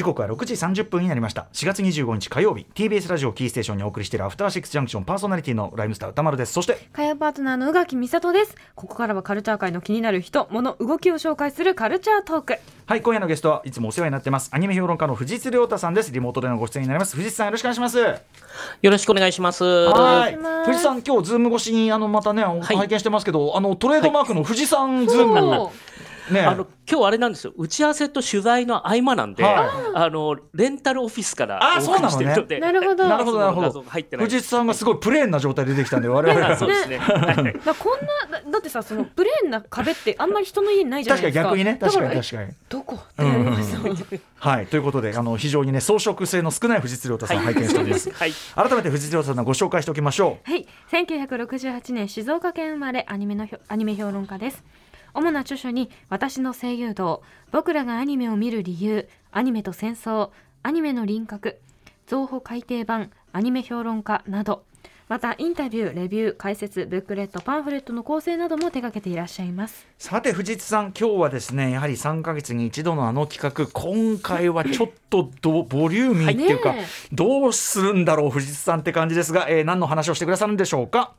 時刻は6時30分になりました。4月25日火曜日。TBS ラジオキーステーションにお送りしているアフターシックスジャンクション。パーソナリティのライムスター宇多丸です。そして火曜パートナーの宇垣美里です。ここからはカルチャー界の気になる人物動きを紹介するカルチャートーク。はい今夜のゲストはいつもお世話になってます。アニメ評論家の藤津亮太さんです。リモートでのご出演になります。藤津さんよろしくお願いします。よろしくお願いします。はい。藤津さん今日 Zoom 越しにあのまたね、拝見してますけどあのトレードマークの富士山ズーム、そうねあの今日あれなんですよ。打ち合わせと取材の合間なんで、はあのレンタルオフィスからあお送りしてるの で、なるほど。なるほどなるほど。が入ってない。藤津さんがすごいプレーンな状態で出てきたんで我々。あはそうですね。は いだこんなだだってさそのプレーンな壁ってあんまり人の家にないじゃないですか。確かに逆にね。確かに確かに。えどこ？ってうんうんうん。なりはい。ということであの非常にね装飾性の少ない藤津亮太さんを拝見しております、はい。改めて藤津亮太さんのご紹介しておきましょう。はい、1968年静岡県生まれアニメのひょアニメ評論家です。主な著書に私の声優道、僕らがアニメを見る理由、アニメと戦争、アニメの輪郭、造法改訂版、アニメ評論家など、またインタビュー、レビュー、解説、ブックレット、パンフレットの構成なども手掛けていらっしゃいます。さて藤津さん今日はですねやはり3か月に一度のあの企画今回はちょっとどボリューミーっていうか、ねどうするんだろう藤津さんって感じですが、えー何の話をしてくださるんでしょうか？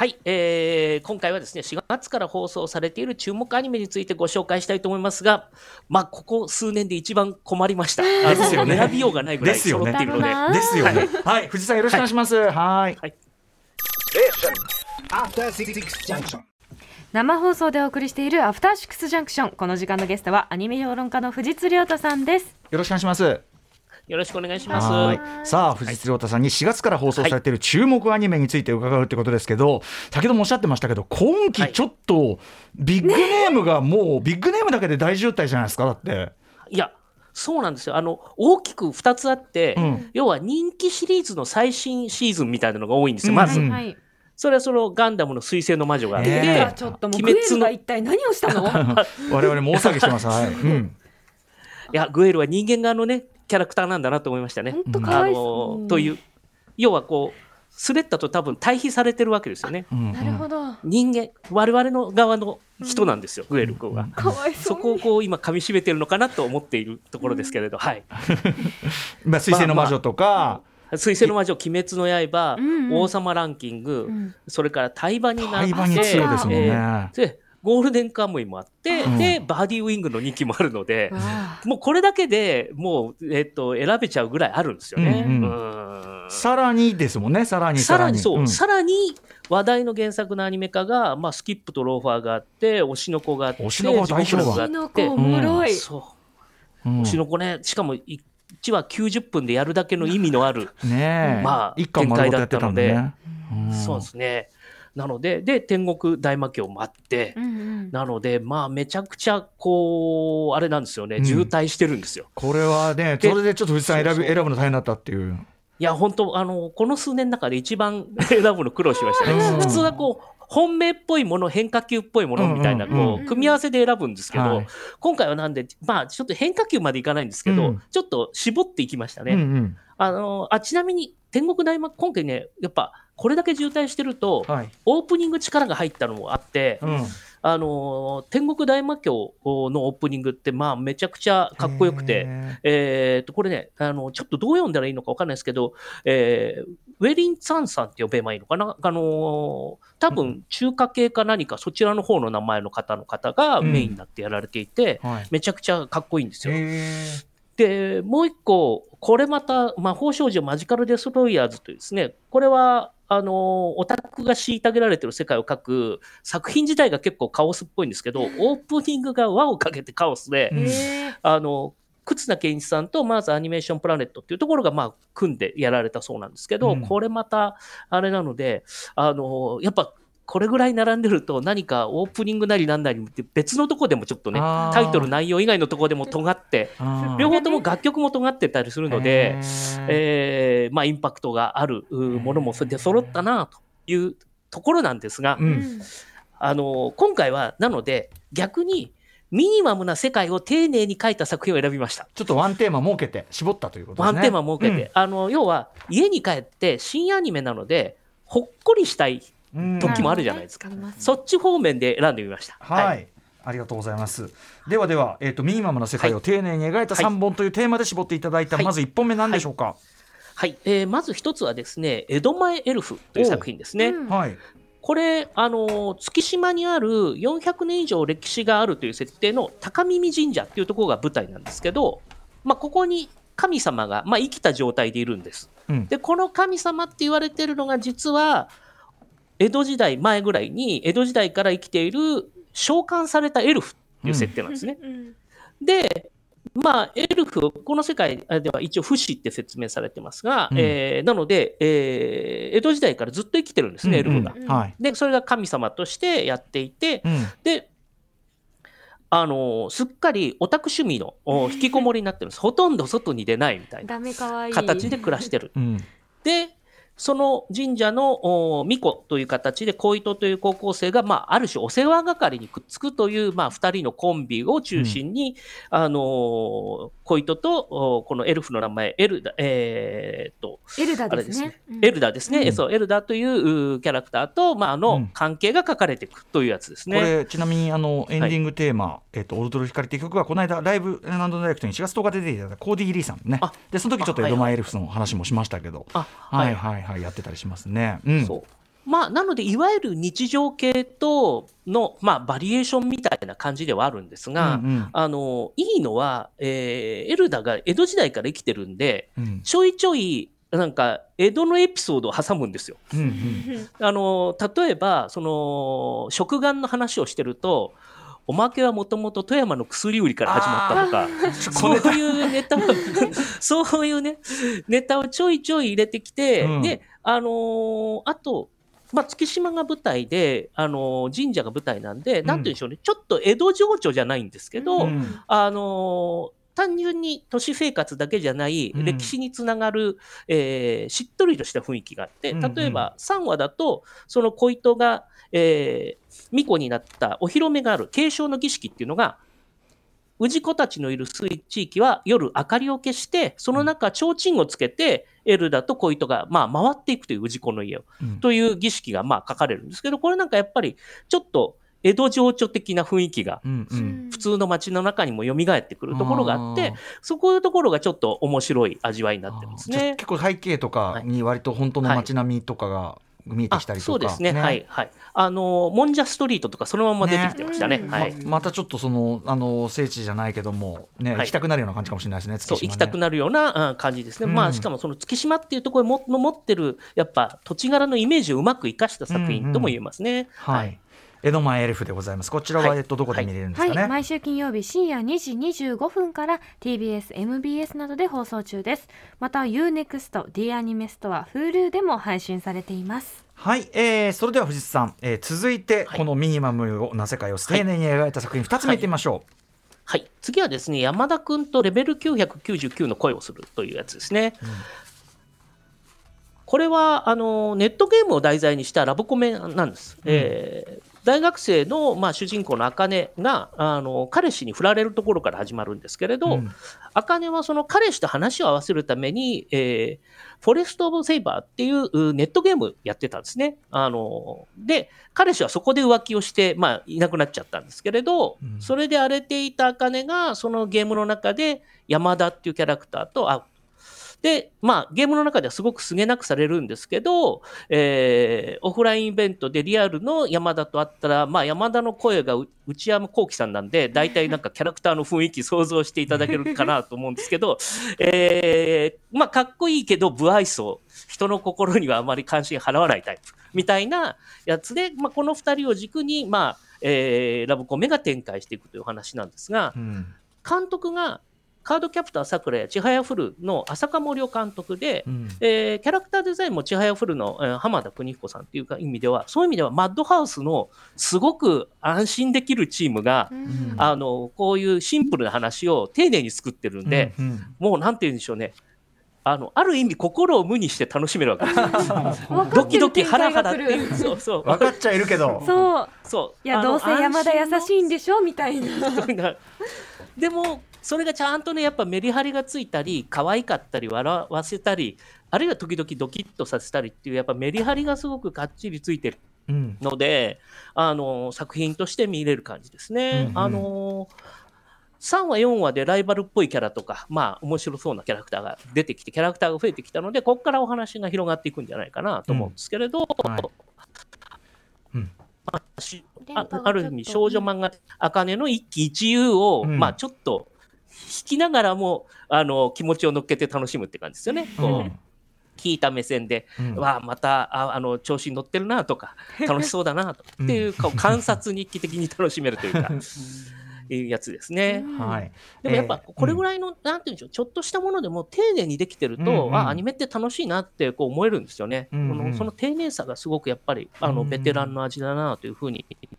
はい、えー今回はですね4月から放送されている注目アニメについてご紹介したいと思いますが、まあここ数年で一番困りました。ですよね選びようがないぐらいですよね揃っているので。ですよねはい藤津さんよろしくお願いしますはい.生放送でお送りしているアフターシックスジャンクション。この時間のゲストはアニメ評論家の藤津亮太さんです。よろしくお願いしますよろしくお願いします。はい。さあ藤津亮太さんに4月から放送されている注目アニメについて伺うってことですけど、先ほどもおっしゃってましたけど今期ちょっとビッグネームがもうビッグネームだけで大渋滞じゃないですかだって。いや、そうなんですよ。あの、大きく2つあって、うん。要は人気シリーズの最新シーズンみたいなのが多いんですよ、まず。うんはい。それはそのガンダムの水星の魔女が。あって、ええ出たちょっともうが一体何をしたの？我々も大騒ぎしてます。はい、うん、いや、グエルは人間側のね、キャラクターなんだなと思いましたね。あ。のという、要はこう、スレッタと多分対比されてるわけですよね。うんなるほど。人間、我々の側の人なんですよ、グエル君は。かわいそ。こをこう今噛み締めてるのかなと思っているところですけれど、はい。まあ、水星の魔女とか、水星の魔女、鬼滅の刃、王様ランキング、うんそれから対馬になって、対馬に強いですもんね、ゴールデンカムイもあって、うん。でバーディーウィングの2期もあるので、もうこれだけでもう、えっと選べちゃうぐらいあるんですよね。うんううん。さらにですもんね。さらにさらに。そう、ん。さらに話題の原作のアニメ化が、まあ、スキップとローファーがあって推しの子があって推しの子は大評判地獄楽があっての子おもろい。そううん。推しの子ねしかも1話90分でやるだけの意味のある、ねえ、まあ一巻丸ごとやってたんでね、ん。そうですねなのでで天国大魔教もあって、うんうん。なのでまあめちゃくちゃこうあれなんですよね。うん。渋滞してるんですよ。これはねでそれでちょっと藤井さん選そうそうび選ぶの大変だったっていう。いや本当あのこの数年の中で一番 選ぶの苦労しましたうん。ね。普通はこう本命っぽいもの変化球っぽいものみたいなこう組み合わせで選ぶんですけど、はい。今回はなんでまあちょっと変化球までいかないんですけど、うん。ちょっと絞っていきましたね。うんうん。あのあちなみに天国大魔今回ねやっぱこれだけ渋滞してると、はい。オープニング力が入ったのもあって、うん。あの天国大魔教のオープニングってまあめちゃくちゃかっこよくて。へえー、とこれねあの、ちょっとどう読んだらいいのか分かんないですけど、えーウェリン・ツァンさんって呼べばいいのかな、あのー多分中華系か何か、そちらの方の名前の方の方がメインになってやられていて、ーはい。めちゃくちゃかっこいいんですよ。へで、もう一個、これまた魔法少女マジカルデストロイヤーズというですね、これは、あの、オタクが虐げられてる世界を描く作品自体が結構カオスっぽいんですけど、オープニングが輪をかけてカオスで。あの、忽那健一さんとまずアニメーションプラネットっていうところがまあ組んでやられたそうなんですけど、うんこれまたあれなので、あの、やっぱこれぐらい並んでると何かオープニングなりなんなり別のとこでもちょっとねタイトル内容以外のとこでも尖って両方とも楽曲も尖ってたりするので、えーまあ、インパクトがあるうものもそれで揃ったなというところなんですが、ううん。ん。あの今回はなので逆にミニマムな世界を丁寧に描いた作品を選びました。ちょっとワンテーマ設けて絞ったということですね。ワンテーマ設けて、あの要は家に帰って新アニメなのでほっこりしたいうん時もあるじゃないですかなるほどねありますそっち方面で選んでみました。はい、ありがとうございます。ではでは、えっ、とミニマムな世界を丁寧に描いたはい3本というテーマで絞っていただいた、はいまず1本目なんでしょうか？はい、えーまず一つはですね、江戸前エルフという作品ですね。うんはい。これ、あの月島にある400年以上歴史があるという設定の高耳神社っていうところが舞台なんですけど、まあ、ここに神様が、まあ、生きた状態でいるんです。うん。で、この神様って言われてるのが実は、江戸時代前ぐらいに、江戸時代から生きている召喚されたエルフっていう設定なんですね。うんで、まあ、エルフ、この世界では一応不死って説明されてますが、うんえーなので、えー江戸時代からずっと生きてるんですね、エルフが。うんうんはい。で、それが神様としてやっていて、うん。で、あのーすっかりオタク趣味のお引きこもりになってるんです。ほとんど外に出ないみたいなダメかわいい形で暮らしてる。うん。で、その神社のお巫女という形で、小糸という高校生が、まあ、ある種お世話係にくっつくという、まあ、二人のコンビを中心に、あのー小糸とおこのエルフの名前、エルダ、えーっと、エルダですすね。ね。うん。エルダですね、うん。そう、エルダといううキャラクターと、まあ、あうん。の関係が書かれていくというやつですこね。れちなみにあのエンディングテーマ「えっとオルドル光」っていう曲はこの間ライブランドダイレクトに4月10日で出ていただいたコーディー・リーさんね。あ。でその時ちょっとあエドマイエルフスの話もしましたけど。あはいはいはいやってたりしますね。うん。そう。まあ、なので、いわゆる日常系との、まあ、バリエーションみたいな感じではあるんですが、うんあのいいのは、えーエルダが江戸時代から生きてるんで、うんうん。ちょいちょい、なんか、江戸のエピソードを挟むんですよ。うんうん。あの例えば、その、食玩の話をしてると、おまけはもともと富山の薬売りから始まったとか、そう。いうネタを、そういうね、ネタをちょいちょい入れてきて、うん。で、あのーあと、まあ、月島が舞台で、あのー神社が舞台なんで、なんて言うんでしょうね、ちょっと江戸情緒じゃないんですけど、うん。あのー単純に都市生活だけじゃないうん。歴史につながる、えーしっとりとした雰囲気があって、うんうん。例えば3話だと、その小糸が、えー巫女になったお披露目がある継承の儀式っていうのが、氏子たちのいる地域は夜明かりを消して、その中、提灯をつけて、エルダと小糸が、まあ、回っていくという氏子の家を、うん。という儀式が、まあ、書かれるんですけど、これなんかやっぱり、ちょっと江戸情緒的な雰囲気が、うんうん普通の街の中にも蘇ってくるところがあってー、そこいうところがちょっと面白い味わいになってるんですね。結構背景とかに割と本当の街並みとかが見えてきたりとか、そうですねはいはい。あの、もんじゃストリートとかそのまま出てきてましたね。ねはい。ままたちょっとそのあの聖地じゃないけどもね、はい行きたくなるような感じかもしれないですね。そう、月島ね行きたくなるようなうん感じですね。うんまあ、しかもその月島っていうところもの持ってる、やっぱ土地柄のイメージをうまく生かした作品とも言えますね。はい。江戸前エルフでございます。こちらは、はいえっとどこで見れるんですはい、かね。毎週金曜日深夜2時25分から TBS、MBS などで放送中です。また UNEXT、D アニメストア、Hulu でも配信されています。はい、えー、それでは藤津さん、えー、続いてはいこのミニマムをな世界を丁寧に描いた作品2つ目いってみましょはい。次はですね、山田くんとレベル999の声をするというやつですね。これはあのネットゲームを題材にしたラブコメなんです。えー大学生の、まあ、主人公の茜があの彼氏に振られるところから始まるんですけれど、うん茜はその彼氏と話を合わせるために、えーフォレスト・オブ・セイバーっていううネットゲームやってたんですね。あので、彼氏はそこで浮気をして、まあ、いなくなっちゃったんですけれど、うんそれで荒れていた茜が、そのゲームの中で山田っていうキャラクターと会う。で、まあ、ゲームの中ではすごくすげなくされるんですけど、えーオフラインイベントでリアルの山田と会ったら、まあ、山田の声がう内山幸輝さんなんで、大体なんかキャラクターの雰囲気想像していただけるかなと思うんですけど、えーまあ、かっこいいけど、不愛想。人の心にはあまり関心払わないタイプ。みたいなやつで、まあ、この二人を軸に、まあ、えーラブコメが展開していくという話なんですが、うん監督が、カードキャプターさくらやちはやふるの浅香森夫監督で、うんえーキャラクターデザインもちはやふるの、えー浜田邦彦さんっていうか意味では、そういう意味では、マッドハウスのすごく安心できるチームが、うんあのこういうシンプルな話を丁寧に作ってるんで、うんうんもうなんて言うんでしょうね。あのある意味心を無にして楽しめるわけです ドキドキハラハラってそうそう。分かっちゃいるけどそう。そう。いや、どうせ山田優しいんでしょみたいな。でも、それがちゃんとね、やっぱメリハリがついたり、可愛かったり、笑わせたり、あるいは時々ドキッとさせたりっていう、やっぱメリハリがすごくかっちりついてるうん。ので、あの作品として見れる感じですね。うんうん。あの3話、4話でライバルっぽいキャラとか、まあ、面白そうなキャラクターが出てきて、キャラクターが増えてきたので、ここからお話が広がっていくんじゃないかなと思うんですけれど、はい。うん。まあしあある意味、少女漫画、あかねの一喜一憂を、うん。まあ、ちょっと引きながらもあの気持ちを乗っけて楽しむって感じですよね。こううん聞いた目線で、うん。わあまたああの調子に乗ってるなとか 楽しそうだなとかっていうこう観察日記的に楽しめるというか いうやつですね。はい。でもやっぱこれぐらい、らいの、なんていうんでしょうちょっとしたものでも丁寧にできてると、うん。うんあアニメって楽しいなってこう思えるんですよね、うん。うんこのその丁寧さがすごくやっぱりあのうん。ベテランの味だなというふうに、うん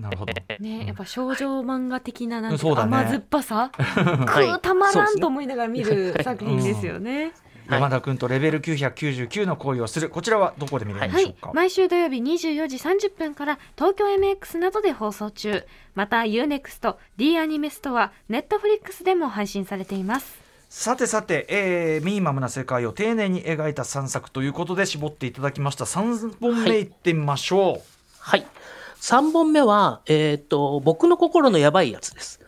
なるほど。ねやっぱ少女漫画的ななんてそうだね。甘酸っぱさ、はいくーたまらんと思いながら見る作品ですよね。はい山田君とレベル999の恋をするこちらはどこで見れるんではいしょうか、、毎週土曜日24時30分から東京 MX などで放送中。また UNEXT、D アニメストア、Netflix でも配信されています。さてさて、えーミニマムな世界を丁寧に描いた3作ということで絞っていただきました。3本目いってみましょう、はい。3本目は、えっ、と、僕の心のやばいやつです。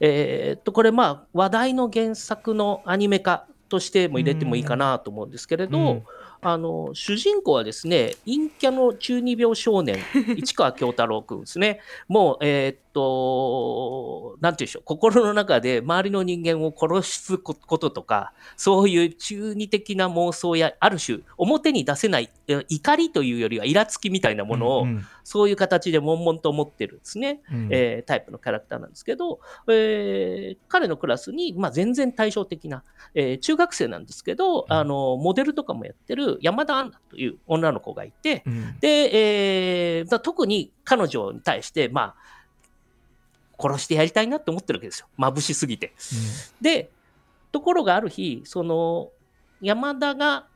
えっ、と、これ、まあ、話題の原作のアニメ化としても入れてもいいかなと思うんですけれど、うんあの、主人公はですね、陰キャの中二病少年、市川京太郎くんですね。もう、えっ、と、なんていうんでしょう、心の中で周りの人間を殺すこととか、そういう中二的な妄想や、ある種、表に出せない、え怒りというよりは、イラつきみたいなものを、うんそういう形で悶々と思ってるんですね、うん。えータイプのキャラクターなんですけど、えー彼のクラスに、まあ、全然対照的な、えー中学生なんですけど、あのモデルとかもやってる山田アンナという女の子がいて、うん。で、えーだ特に彼女に対して、まあ、殺してやりたいなって思ってるわけですよ。眩しすぎて。で、ところがある日、その、山田が、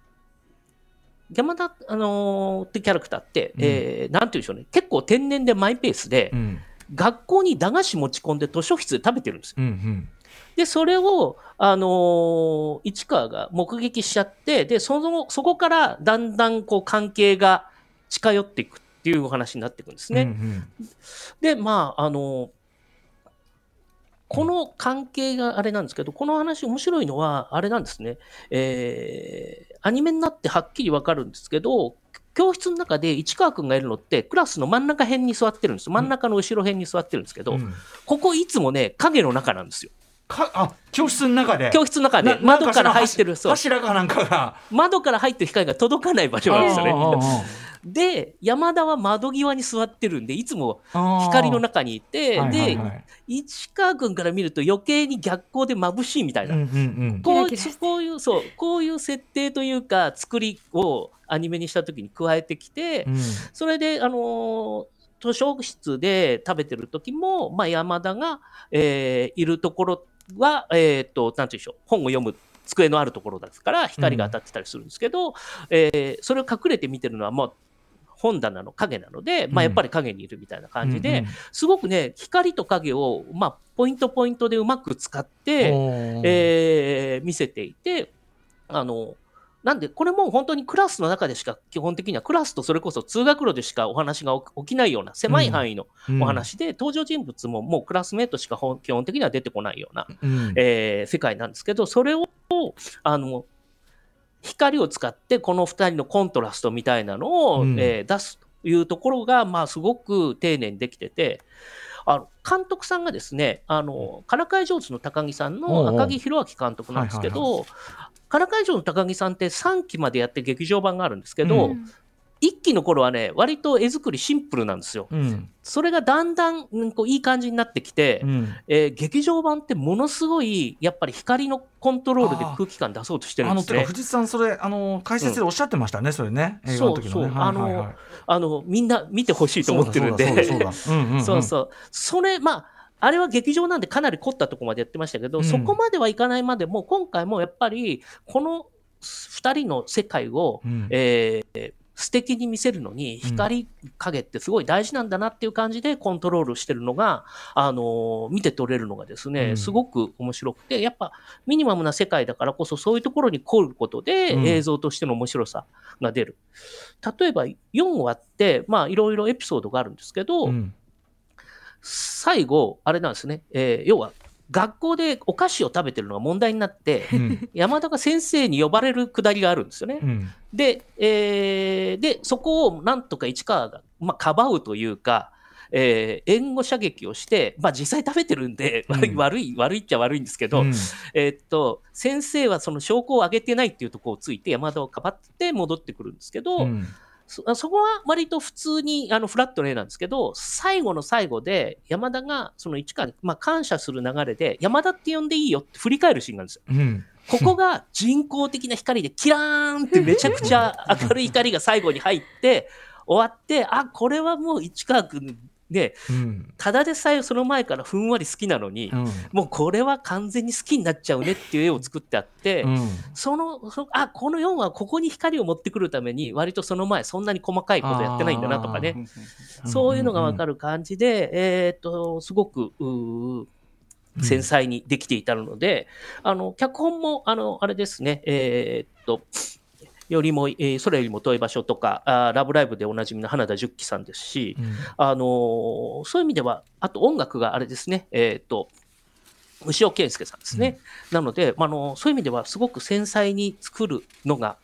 山田、あのーってキャラクターって、うんえーなんていうんでしょうね、結構天然でマイペースで、うん学校に駄菓子持ち込んで図書室で食べてるんですよ。うんうんで、それを、あのー市川が目撃しちゃって、で、その、そこからだんだんこう関係が近寄っていくっていうお話になっていくんですね。うんうんで、まあ、あの、この関係があれなんですけど、この話面白いのは、あれなんですね。えーアニメになってはっきりわかるんですけど、教室の中で市川くんがいるのって、クラスの真ん中辺に座ってるんです。真ん中の後ろ辺に座ってるんですけど、うんここいつもね、影の中なんですよ。かあ教室の中で。教室の中で。な窓から入ってる、柱かなんかが。窓から入ってる光が届かない場所なんですよね。で、山田は窓際に座ってるんで、いつも光の中にいて、はいはいで、はい。市川君から見ると余計に逆光で眩しいみたいな、うんうんうん。こういうそうこういう設定というか作りをアニメにした時に加えてきて、うん。それで、あのー図書室で食べてる時も、まあ、山田が、えーいるところは、えー、となんていうんでしょう本を読む机のあるところですから光が当たってたりするんですけど、えーそれを隠れて見てるのはもう本棚の影なので、まあ、やっぱり影にいるみたいな感じで、うんすごくね光と影を、まあ、ポイントポイントでうまく使っうんて、えー見せていてあのなんでこれも本当にクラスの中でしか基本的にはクラスとそれこそ通学路でしかお話が起きないような狭い範囲のお話で、登場人物ももうクラスメートしか基本的には出てこないような、うん。えー世界なんですけどそれをあの光を使ってこの2人のコントラストみたいなのを、うん。えー出すというところが、まあ、すごく丁寧にできてて。あの監督さんがですね、あの、からかい上手の高木さんの赤木弘明監督なんですけはいど、からかい上手の高木さんって3期までやって劇場版があるんですけど、うん。1期の頃はね、割と絵作りシンプルなんですよ。うん。それがだんだん、うんこういい感じになってきて、うん。えー劇場版ってものすごいやっぱり光のコントロールで空気感出そうとしてるあんですね。のてか藤津さんそれあの解説でおっしゃってましたね、それね。映画の時のね。あのみんな見てほしいと思ってるんで。そうだそうそうそう。それ、まあ、あれは劇場なんでかなり凝ったところまでやってましたけど、うん。そこまではいかないまでも、今回もやっぱり、この2人の世界を、うん。えー素敵に見せるのに光影ってすごい大事なんだなっていう感じでコントロールしてるのが、あの見て取れるのがですね、うん。すごく面白くてやっぱミニマムな世界だからこそそういうところに凝ることでうん。映像としての面白さが出る。例えば4話ってまあいろいろエピソードがあるんですけど、うん最後あれなんですね、えー要は学校でお菓子を食べてるのが問題になってうん。山田が先生に呼ばれるくだりがあるんですよね。うん。で、えーで、そこをなんとか市川が、まあ、かばうというか、えー援護射撃をして、まあ、実際食べてるんで、うん。悪い、悪いっちゃ悪いんですけど、うん。えーっと、先生はその証拠を上げてないっていうところをついて、山田をかばって戻ってくるんですけど、うんそそこは割と普通にあのフラットの絵なんですけど、最後の最後で山田がその市川に、まあ、感謝する流れで、山田って呼んでいいよって振り返るシーンがあるんですよ。うんここが人工的な光でキラーンってめちゃくちゃ明るい光が最後に入って終わって、あ、これはもう市川君で、うん。ただでさえその前からふんわり好きなのに、うん。もうこれは完全に好きになっちゃうねっていう絵を作ってあって、うん。その、そあ、この4はここに光を持ってくるために、割とその前そんなに細かいことやってないんだなとかね、そういうのがわかる感じで、えーっと、すごく、繊細にできていたので、あの、脚本も、あの、あれですね、えーっと、よりも、えー空よりも遠い場所とか、あーラブライブでおなじみの花田十喜さんですし、うん。あのーそういう意味では、あと音楽があれですね、えーっと、牛尾健介さんですね。なので、まああの、そういう意味では、すごく繊細に作るのが、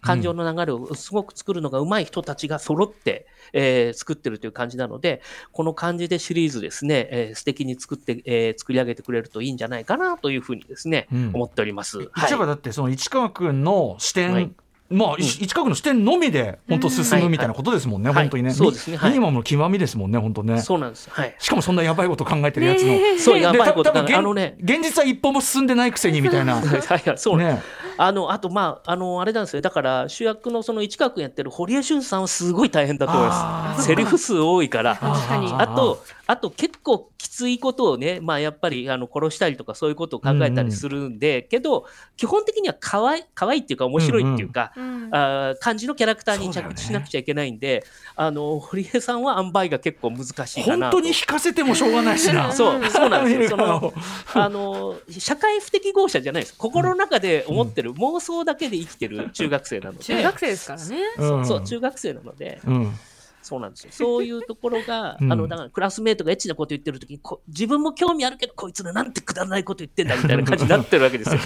感情の流れをすごく作るのが上手い人たちが揃って、えー作ってるという感じなので、この感じでシリーズですね、えー素敵に作って、えー作り上げてくれるといいんじゃないかなというふうにですね、うん。思っております。言っちゃえばだってその市川君の視点、はいまあ、い市川君の視点のみで本当進むみたいなことですもんね、はい。本当にね、はい。そうですね。はい。ミニマムの極みですもんね本当ね。そうなんです。はい。しかもそんなやばいこと考えてるやつの、そう、やばいこと。が、でた多分あのね、現実は一歩も進んでないくせにみたいな。はいはいそうね。あの、あと、まあ、あの、あれなんですよ。だから、主役のその市川君やってる堀江俊さんはすごい大変だと思います。セリフ数多いから。確かに。あと、あと結構きついことをね、まあやっぱりあの殺したりとかそういうことを考えたりするんで、けど、基本的には可愛い、可愛いっていうか面白いっていうか、うんあー感じのキャラクターに着地しなくちゃいけないんで、あの、堀江さんは塩梅が結構難しいかなと。本当に引かせてもしょうがないしな。そう、そうなんですよ。そのを、あの、社会不適合者じゃないです。心の中で思ってる、妄想だけで生きてる中学生なので。中学生ですからね。うん。そう、中学生なので、うんそうなんですよ。そういうところが、うん。あの、だからクラスメートがエッチなこと言ってる時にこ、自分も興味あるけど、こいつらなんてくだらないこと言ってんだみたいな感じになってるわけですよ。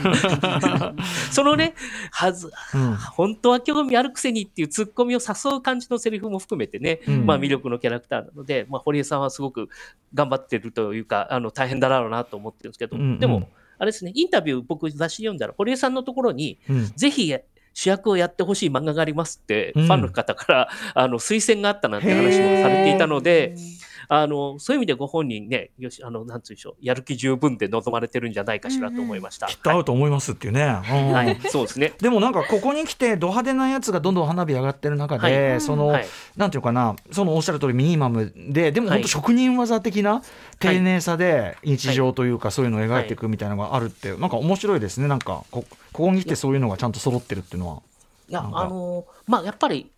そのね、はず、うん。本当は興味あるくせにっていうツッコミを誘う感じのセリフも含めてね、うん。まあ魅力のキャラクターなので、まあ堀江さんはすごく頑張ってるというか、あの大変だろうなと思ってるんですけど、うんうん。でも、あれですね、インタビュー僕雑誌読んだら、堀江さんのところに、うん。ぜひ主役をやってほしい漫画がありますって、うん。ファンの方から あの推薦があったなんて話もされていたので、あのそういう意味でご本人ね、よし、あの、なんつうんでしょう、やる気十分で望まれてるんじゃないかしらと思いました。きっと合うと思いますっていうね、うん。はい、はいそうですね。でもなんかここに来てド派手なやつがどんどん花火上がってる中で、はい。その、はい。なんていうかなそのおっしゃる通りミニマムででもはい本当職人技的な丁寧さで日常というかそういうのを描いていくみたいなのがあるってなんか面白いですね。なんかこここに来てそういうのがちゃんと揃ってるっていうのは。いや、あのまあ、やっぱり、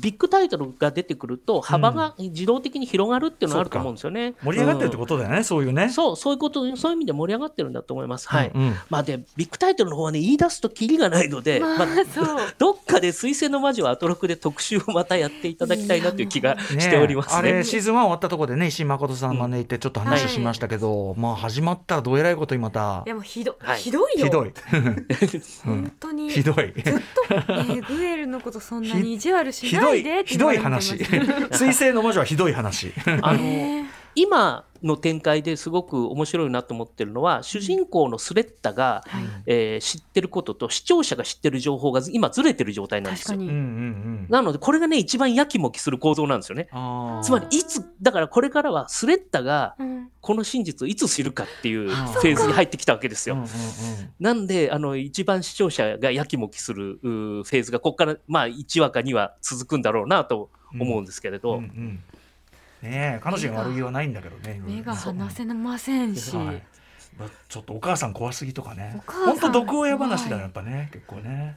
ビッグタイトルが出てくると、幅が自動的に広がるっていうのはあると思うんですよね。盛り上がってるってと、ことだよね、そういうね。そう、そういうこと、そういう意味で盛り上がってるんだと思います。はい。うんまあ、で、ビッグタイトルの方はね、言い出すとキリがないので、まあまあ、そう。どっかで水星の魔女はアトロクで特集をまたやっていただきたいなという気が ねしておりますね。あれシーズン1終わったところでね石井誠さん招いてちょっと話しましたけど、まあ始まったらどえらいことにまたでもひどはいひどいよ。ひどい、本当に。ひどいずっと、えーグエルのことそんなに意地悪しひどいひどい話す。水星の魔女はひどい話。あの、ね今の展開ですごく面白いなと思ってるのは、主人公のスレッタが、はい。えー知ってることと視聴者が知ってる情報が今ずれてる状態なんですよ。なので、これがね、一番やきもきする構造なんですよね。つまり、いつ、だからこれからはスレッタがうん。この真実をいつ知るかっていうフあェーズに入ってきたわけですよ。うんうんうん。なんで、あの、一番視聴者がやきもきするフェーズが、ここから、まあ、1話か2話続くんだろうなと思うんですけれど、うんうんねえ彼女に悪気はないんだけどね目が離せませんし。はいまあちょっとお母さん怖すぎとかね。本当毒親話だよやっぱね結構ね。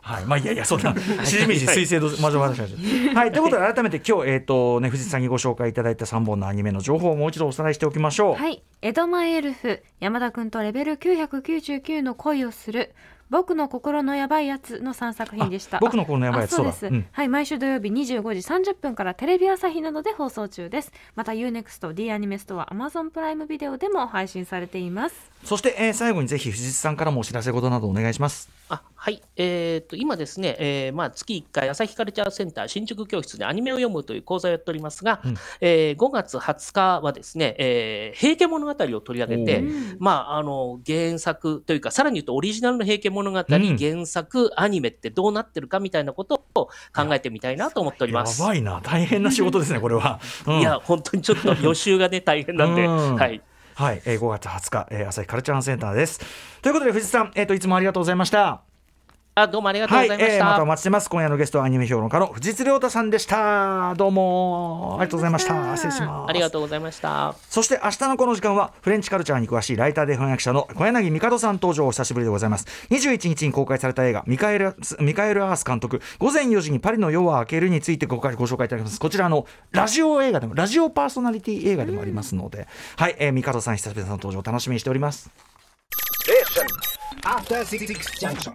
はい、まあいやいやそんな しじみじ水星の魔女話 はいということで改めて今日えっ、とね藤井さんにご紹介いただいた3本のアニメの情報をもう一度おさらいしておきましょう。はい。江戸前エルフ山田君とレベル999の恋をする僕の心のやばいやつの3作品でした。あ僕の心のやばいやつあそうです、はい毎週土曜日25時30分からテレビ朝日などで放送中です。また UNEXT D アニメストア Amazon プライムビデオでも配信されています。そして、えー最後にぜひ藤井さんからもお知らせ事などお願いします。あはい、えー、と今ですね、えーまあ、月1回、朝日カルチャーセンター新宿教室でアニメを読むという講座をやっておりますが、うん。えー5月20日はですね、えー平家物語を取り上げて、うんまあ、あの原作というか、さらに言うとオリジナルの平家物語、ん原作、アニメってどうなってるかみたいなことを考えてみたいなと思っております。やばいな大変な仕事ですねこれは。うんいや、本当にちょっと予習がね、大変なんで、うんはい。はい、えー、5月20日、えー、朝日カルチャーセンターです。ということで藤井さん、えっ、といつもありがとうございました。あ、どうもありがとうございました。えーまたお待ちしてます。今夜のゲストはアニメ評論家の藤津亮太さんでした。どうもありがとうございました。失礼します。ありがとうございました。そして明日のこの時間はフレンチカルチャーに詳しいライターで翻訳者の小柳帝さん登場お久しぶりでございます21日に公開された映画ミカエルミカエル・アース監督午前4時にパリの夜は明けるについてごご紹介いただきますこちらのラジオ映画でもラジオパーソナリティ映画でもありますので、はい、えー、帝さん久しぶりの登場楽しみにしております After Six Junction.